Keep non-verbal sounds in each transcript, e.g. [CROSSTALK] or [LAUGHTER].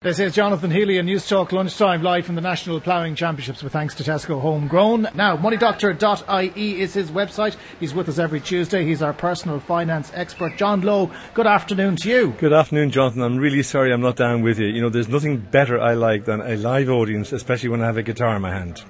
This is Jonathan Healy and Newstalk Lunchtime live from the National Ploughing Championships with thanks to Tesco Homegrown. Now, moneydoctor.ie is his website. He's with us every Tuesday. He's our personal finance expert. John Lowe, good afternoon to you. Good afternoon, Jonathan. I'm really sorry I'm not down with you. You know, there's nothing better I like than a live audience, especially when I have a guitar in my hand.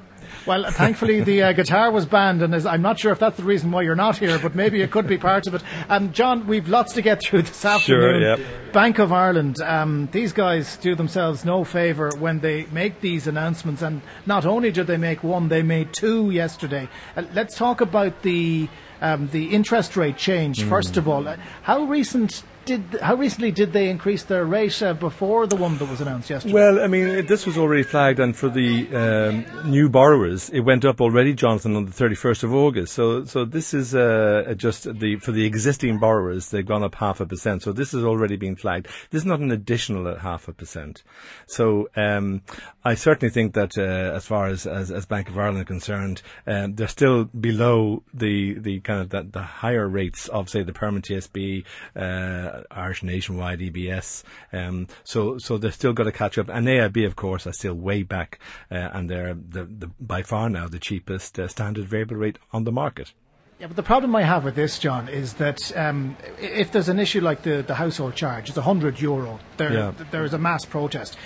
Well, thankfully the uh, guitar was banned, and I'm not sure if that's the reason why you're not here, but maybe it could be part of it. Um, John, we've lots to get through this afternoon. Sure, yep. Bank of Ireland, um, these guys do themselves no favour when they make these announcements, and not only did they make one, they made two yesterday. Uh, let's talk about the um, the interest rate change mm. first of all. Uh, how recent did how recently did they increase their rate uh, before the one that was announced yesterday? Well, I mean, this was already flagged, and for the um, new borrowers, it went up already, Jonathan, on the 31st of August. So, so this is uh, just the for the existing borrowers, they've gone up half a percent. So this has already been flagged. This is not an additional half a percent. So um, I certainly think that uh, as far as, as, as Bank of Ireland are concerned, um, they're still below the the kind of the, the higher rates of say the permanent TSB. Uh, Irish Nationwide, EBS. Um, so, so they've still got to catch up. And AIB, of course, are still way back, uh, and they're the, the, by far now the cheapest uh, standard variable rate on the market. Yeah, but the problem I have with this, John, is that um, if there's an issue like the, the household charge, it's 100 euro. There, yeah. there is a mass protest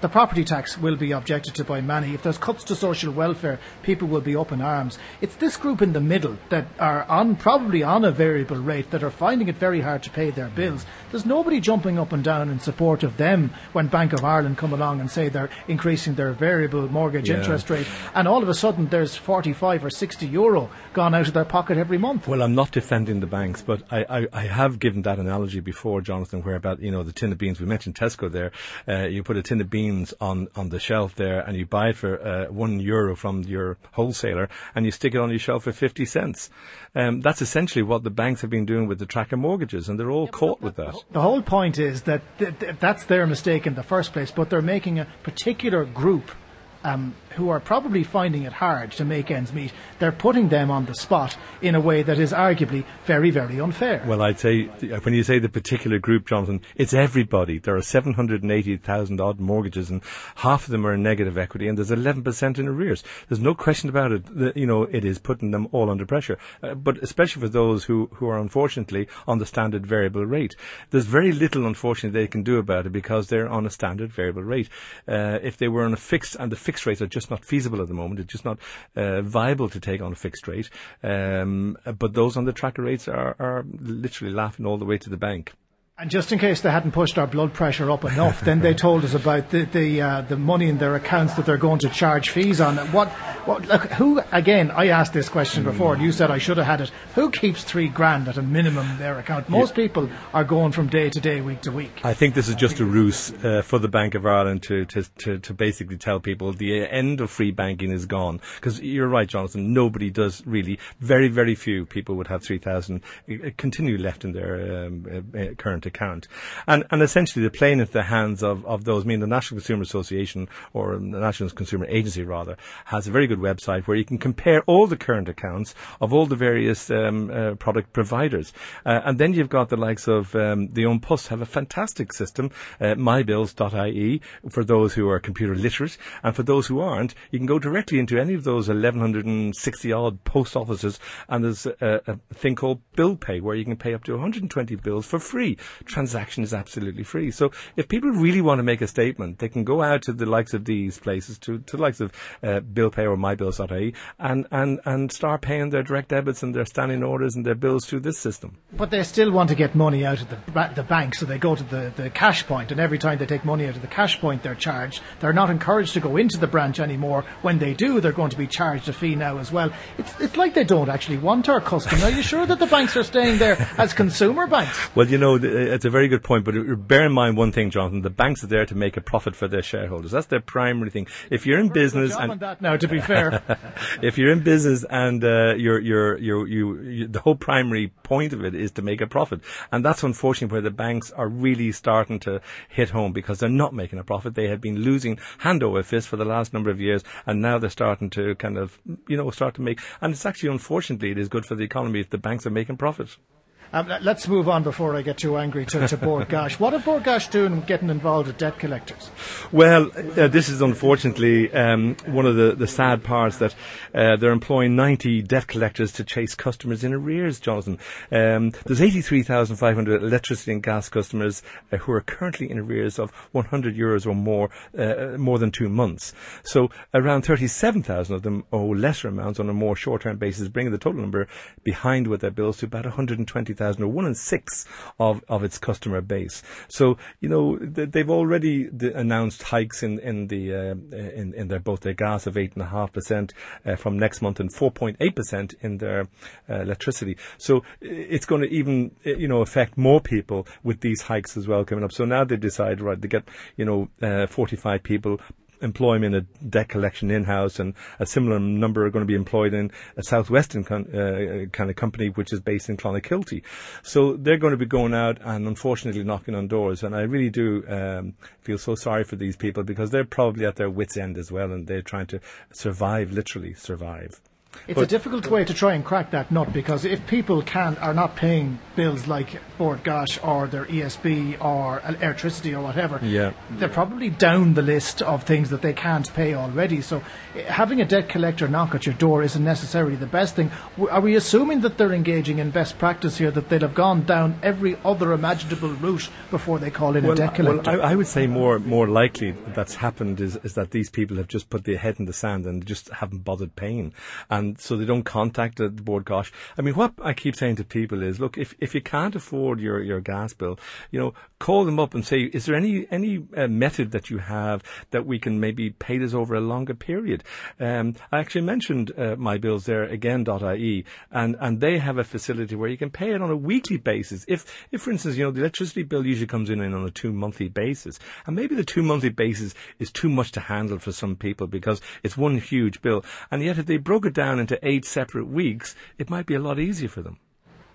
the property tax will be objected to by many. If there's cuts to social welfare, people will be up in arms. It's this group in the middle that are on probably on a variable rate that are finding it very hard to pay their bills. There's nobody jumping up and down in support of them when Bank of Ireland come along and say they're increasing their variable mortgage yeah. interest rate, and all of a sudden there's 45 or 60 euro gone out of their pocket every month. Well, I'm not defending the banks, but I, I, I have given that analogy before, Jonathan, where about you know the tin of beans. We mentioned Tesco there. Uh, you put a tin of beans on, on the shelf there and you buy it for uh, one euro from your wholesaler and you stick it on your shelf for 50 cents. Um, that's essentially what the banks have been doing with the tracker mortgages and they're all yeah, caught with that. The whole point is that th- th- that's their mistake in the first place, but they're making a particular group um, who are probably finding it hard to make ends meet, they're putting them on the spot in a way that is arguably very, very unfair. Well, I'd say, when you say the particular group, Jonathan, it's everybody. There are 780,000 odd mortgages and half of them are in negative equity and there's 11% in arrears. There's no question about it. That, you know, it is putting them all under pressure. Uh, but especially for those who, who are unfortunately on the standard variable rate. There's very little, unfortunately, they can do about it because they're on a standard variable rate. Uh, if they were on a fixed, and the fixed rates are just not feasible at the moment. It's just not uh, viable to take on a fixed rate. Um, but those on the tracker rates are, are literally laughing all the way to the bank. And just in case they hadn't pushed our blood pressure up enough, then they [LAUGHS] told us about the the, uh, the money in their accounts that they're going to charge fees on. What, what look, who again? I asked this question before, and you said I should have had it. Who keeps three grand at a minimum in their account? Most yeah. people are going from day to day, week to week. I think this is just a ruse uh, for the Bank of Ireland to, to, to, to basically tell people the end of free banking is gone. Because you're right, Jonathan. Nobody does really. Very very few people would have three thousand uh, continue left in their um, uh, uh current account. And, and essentially they're playing into the hands of, of those. I mean, the National Consumer Association, or the National Consumer Agency rather, has a very good website where you can compare all the current accounts of all the various um, uh, product providers. Uh, and then you've got the likes of um, the Post have a fantastic system, uh, mybills.ie, for those who are computer literate. And for those who aren't, you can go directly into any of those 1160 odd post offices and there's a, a thing called Bill Pay where you can pay up to 120 bills for free transaction is absolutely free. So if people really want to make a statement, they can go out to the likes of these places, to, to the likes of uh, BillPay or MyBills.ie, and, and, and start paying their direct debits and their standing orders and their bills through this system. But they still want to get money out of the, the bank, so they go to the, the cash point, and every time they take money out of the cash point, they're charged. They're not encouraged to go into the branch anymore. When they do, they're going to be charged a fee now as well. It's, it's like they don't actually want our customers. Are you sure that the banks are staying there as consumer banks? Well, you know, it's a very good point, but bear in mind one thing, Jonathan: the banks are there to make a profit for their shareholders. That's their primary thing. If you're in business, and now, to be fair, [LAUGHS] if you're in business and uh, you're, you're, you're, you, you, the whole primary point of it is to make a profit, and that's unfortunately where the banks are really starting to hit home because they're not making a profit. They have been losing hand over fist for the last number of years, and now they're starting to kind of, you know, start to make. And it's actually, unfortunately, it is good for the economy if the banks are making profit. Um, let's move on before I get too angry to, to Bord Gáis. What Bord Gáis doing getting involved with debt collectors? Well, uh, this is unfortunately um, one of the, the sad parts that uh, they're employing 90 debt collectors to chase customers in arrears, Jonathan. Um, there's 83,500 electricity and gas customers uh, who are currently in arrears of 100 euros or more, uh, more than two months. So around 37,000 of them owe lesser amounts on a more short-term basis, bringing the total number behind with their bills to about 120 50,000 or one in six of, of its customer base. So, you know, they've already announced hikes in, in the, uh, in, in their, both their gas of 8.5% uh, from next month and 4.8% in their uh, electricity. So it's going to even, you know, affect more people with these hikes as well coming up. So now they decide, right, they get, you know, uh, 45 people employ him in a debt collection in-house, and a similar number are going to be employed in a southwestern con- uh, kind of company, which is based in Clonakilty. So they're going to be going out and unfortunately knocking on doors. And I really do um, feel so sorry for these people because they're probably at their wits' end as well, and they're trying to survive, literally survive. It's but, a difficult way to try and crack that nut because if people can are not paying bills like Bord Gáis or their ESB or electricity or whatever, yeah. they're probably down the list of things that they can't pay already. So eh, having a debt collector knock at your door isn't necessarily the best thing. Are we assuming that they're engaging in best practice here, that they'll have gone down every other imaginable route before they call in well, a debt collector? Well, I, I, would say more more likely that's happened is, is that these people have just put their head in the sand and just haven't bothered paying. And so they don't contact the, the Bord Gáis. I mean, what I keep saying to people is, look, if, if you can't afford your, your gas bill, you know, call them up and say, is there any, any uh, method that you have that we can maybe pay this over a longer period? Um, I actually mentioned uh, my bills there again. again.ie and, and they have a facility where you can pay it on a weekly basis. If, if for instance, you know, the electricity bill usually comes in on a two monthly basis and maybe the two monthly basis is too much to handle for some people because it's one huge bill. And yet if they broke it down into eight separate weeks, it might be a lot easier for them.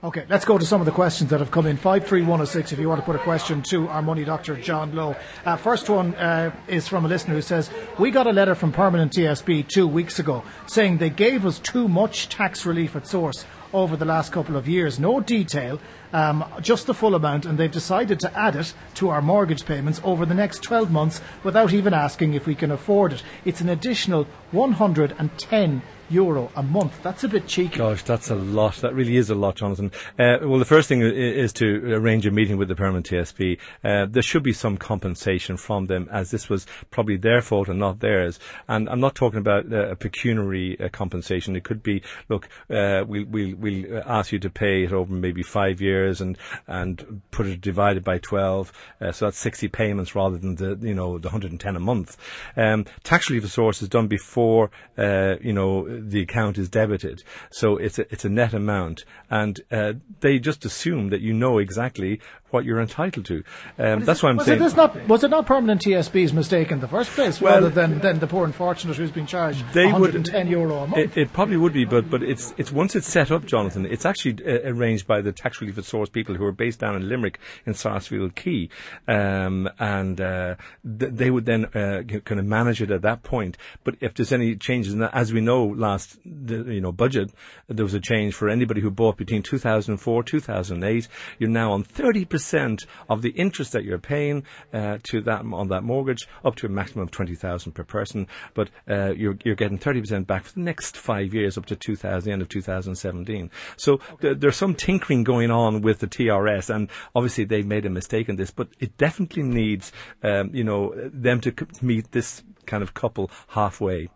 Okay, let's go to some of the questions that have come in. 53106 if you want to put a question to our money doctor, John Lowe. Uh, first one uh, is from a listener who says, We got a letter from Permanent TSB two weeks ago saying they gave us too much tax relief at source over the last couple of years. No detail, um, just the full amount, and they've decided to add it to our mortgage payments over the next 12 months without even asking if we can afford it. It's an additional 110 euro a month. That's a bit cheeky. Gosh, that's a lot. That really is a lot, Jonathan. Uh, well, the first thing is, to arrange a meeting with the permanent TSB. Uh, there should be some compensation from them, as this was probably their fault and not theirs. And I'm not talking about uh, a pecuniary uh, compensation. It could be, look, uh, we'll, we'll, we'll ask you to pay it over maybe five years and and put it divided by 12. Uh, so that's 60 payments rather than the you know the 110 a month. Um, tax relief of source is done before you know the account is debited. So it's a, it's a net amount. And uh, they just assume that you know exactly what you're entitled to. Um, that's why I'm was saying. It not, was it not permanent TSB's mistake in the first place, well, rather than, than the poor unfortunate who's been charged they 110 would, euro a month? It, it, probably would be, but but it's it's once it's set up, Jonathan. It's actually uh, arranged by the tax relief at source people who are based down in Limerick in Sarsfield Quay, um, and uh, th- they would then uh, kind of manage it at that point. But if there's any changes, in that, as we know, last the, you know budget there was a change for anybody who bought between 2004 2008. You're now on 30 percent percent of the interest that you're paying uh, to that on that mortgage, up to a maximum of twenty thousand per person. But uh, you're you're getting thirty percent back for the next five years, up to 2000, the end of 2017. So th- there's some tinkering going on with the TRS, and obviously they've made a mistake in this, but it definitely needs um, you know them to meet this kind of couple halfway.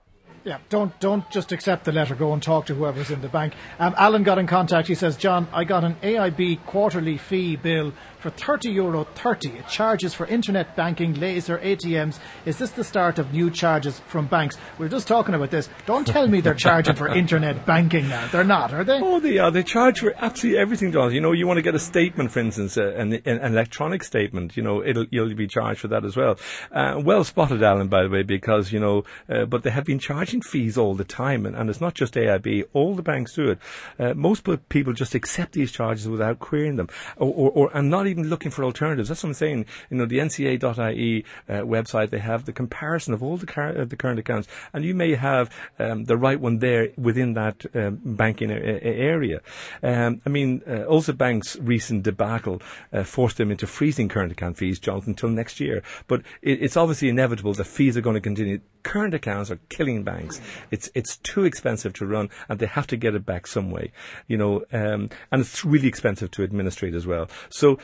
Yeah, don't don't just accept the letter. Go and talk to whoever's in the bank. Um, Alan got in contact. He says, John, I got an AIB quarterly fee bill for 30 euro 30. It charges for internet banking, laser, ATMs. Is this the start of new charges from banks? We are just talking about this. Don't tell me they're charging for [LAUGHS] internet banking now. They're not, are they? Oh, they are. They charge for absolutely everything, John. You know, you want to get a statement, for instance, uh, an, an, electronic statement. You know, it'll you'll be charged for that as well. Uh, well spotted, Alan, by the way, because you know, uh, but they have been charging fees all the time, and, and it's not just AIB. All the banks do it. Uh, most people just accept these charges without querying them, or, or, or and not even even looking for alternatives. That's what I'm saying. You know, the NCA.ie uh, website, they have the comparison of all the, car- uh, the current accounts, and you may have um, the right one there within that um, banking a- a- area. Um, I mean, uh, Ulster Bank's recent debacle uh, forced them into freezing current account fees, Jonathan, until next year. But it, it's obviously inevitable that fees are going to continue. Current accounts are killing banks. It's it's too expensive to run, and they have to get it back some way. You know, um, and it's really expensive to administrate as well. So,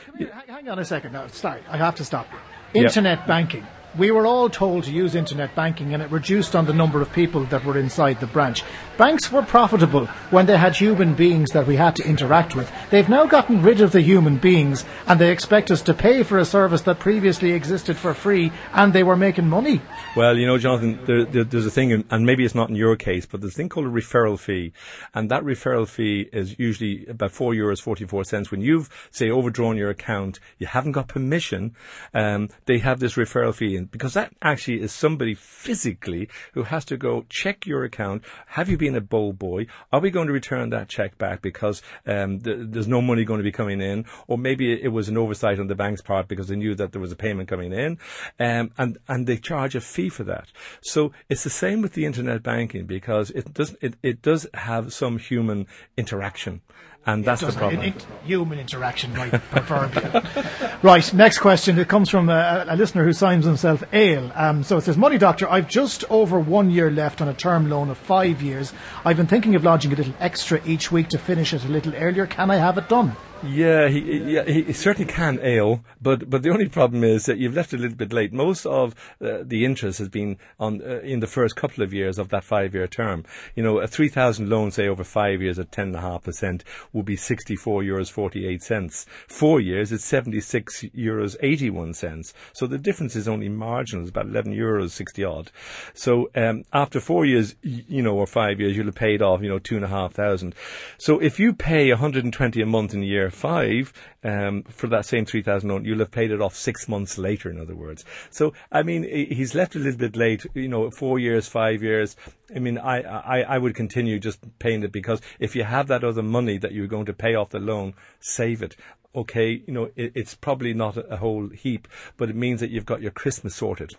hang on a second. No, sorry, I have to stop you. Internet yep. banking we were all told to use internet banking and it reduced on the number of people that were inside the branch. Banks were profitable when they had human beings that we had to interact with. They've now gotten rid of the human beings and they expect us to pay for a service that previously existed for free and they were making money. Well, you know, Jonathan, there, there, there's a thing, and maybe it's not in your case, but there's a thing called a referral fee. And that referral fee is usually about 4 euros 44 cents. When you've, say, overdrawn your account, you haven't got permission, um, they have this referral fee because that actually is somebody physically who has to go check your account. Have you been a bowl boy? Are we going to return that check back because um, th- there's no money going to be coming in, or maybe it was an oversight on the bank's part because they knew that there was a payment coming in, um, and and they charge a fee for that. So it's the same with the internet banking because it does it, it does have some human interaction and that's the problem. Human interaction, right? proverbial. [LAUGHS] right. Next question. It comes from a, a listener who signs himself Ale. Um, so it says, "Money Doctor, I've just over one year left on a term loan of five years. I've been thinking of lodging a little extra each week to finish it a little earlier. Can I have it done?" Yeah, he, yeah, he certainly can ale, but but the only problem is that you've left a little bit late. Most of uh, the interest has been on uh, in the first couple of years of that five-year term. You know, a three thousand loan, say over five years at ten and a half percent, would be sixty-four euros forty-eight cents. Four years, it's seventy-six euros eighty-one cents. So the difference is only marginal. It's about eleven euros sixty odd. So um, after four years, you know, or five years, you'll have paid off, you know, two and a half thousand. So if you pay one hundred and twenty a month in a year five um, for that same 3,000 loan, you'll have paid it off six months later, in other words. So, I mean, he's left a little bit late, you know, four years, five years. I mean, I, I, I would continue just paying it because if you have that other money that you're going to pay off the loan, save it okay, you know, it, it's probably not a, a, whole heap, but it means that you've got your Christmas sorted.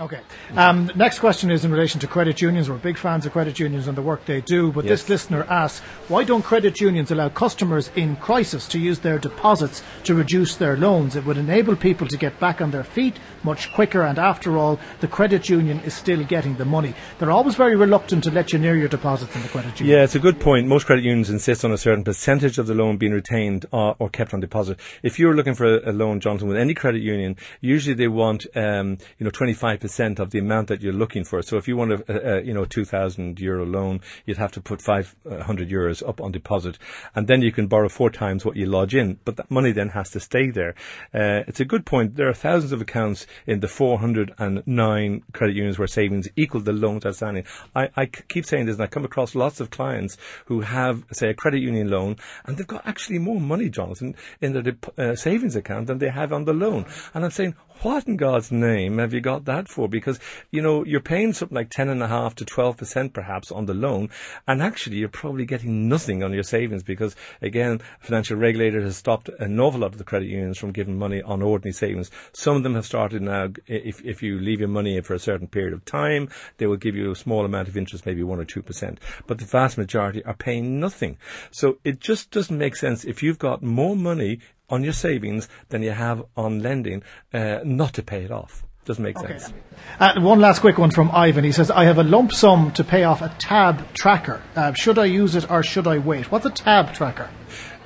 Okay. Um, next question is in relation to credit unions. We're big fans of credit unions and the work they do, but yes. this listener asks, why don't credit unions allow customers in crisis to use their deposits to reduce their loans? It would enable people to get back on their feet much quicker, and after all, the credit union is still getting the money. They're always very reluctant to let you near your deposits in the credit union. Yeah, it's a good point. Most credit unions insist on a certain percentage of the loan being retained or, or kept on deposit. If you're looking for a, a, loan, Jonathan, with any credit union, usually they want, um, you know, 25% percent of the amount that you're looking for. So if you want a, a you know 2,000 euro loan, you'd have to put 500 euros up on deposit, and then you can borrow four times what you lodge in. But that money then has to stay there. Uh, it's a good point. There are thousands of accounts in the 409 credit unions where savings equal the loans outstanding. I, I keep saying this, and I come across lots of clients who have, say, a credit union loan, and they've got actually more money, Jonathan, in their uh, savings account than they have on the loan. And I'm saying, what in God's name have you got that for? Because, you know, you're paying something like 10.5 to 12% perhaps on the loan, and actually you're probably getting nothing on your savings because, again, financial regulator has stopped an awful lot of the credit unions from giving money on ordinary savings. Some of them have started now, if, if you leave your money for a certain period of time, they will give you a small amount of interest, maybe 1 or 2%. But the vast majority are paying nothing. So it just doesn't make sense if you've got more money on your savings than you have on lending, uh, not to pay it off. Doesn't make okay. sense. Uh, one last quick one from Ivan. He says, I have a lump sum to pay off a tab tracker. Uh, should I use it or should I wait? What's a tab tracker?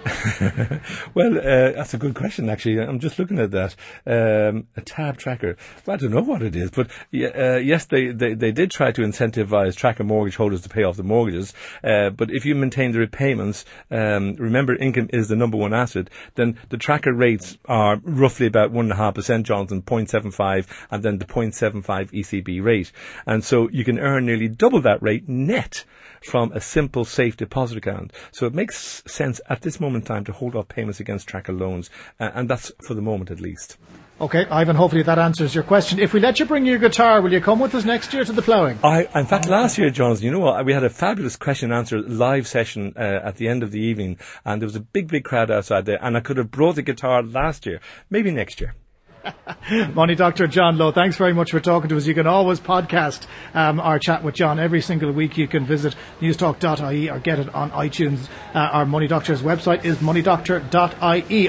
[LAUGHS] well, uh, that's a good question, actually. I'm just looking at that. Um, a tab tracker. Well, I don't know what it is, but uh, yes, they, they, they did try to incentivize tracker mortgage holders to pay off the mortgages. Uh, but if you maintain the repayments, um, remember income is the number one asset, then the tracker rates are roughly about 1.5%, Jonathan, 0.75, and then the 0.75 ECB rate. And so you can earn nearly double that rate net from a simple safe deposit account. So it makes sense at this moment moment time to hold off payments against tracker loans, uh, and that's for the moment at least. Okay, Ivan, hopefully that answers your question. If we let you bring your guitar, will you come with us next year to the ploughing? I, in fact, last year, Jonathan, you know what? We had a fabulous question and answer live session uh, at the end of the evening, and there was a big, big crowd outside there, and I could have brought the guitar last year. Maybe next year. Money Doctor John Lowe, thanks very much for talking to us. You can always podcast um, our chat with John every single week. You can visit newstalk.ie or get it on iTunes. Uh, our Money Doctor's website is moneydoctor.ie.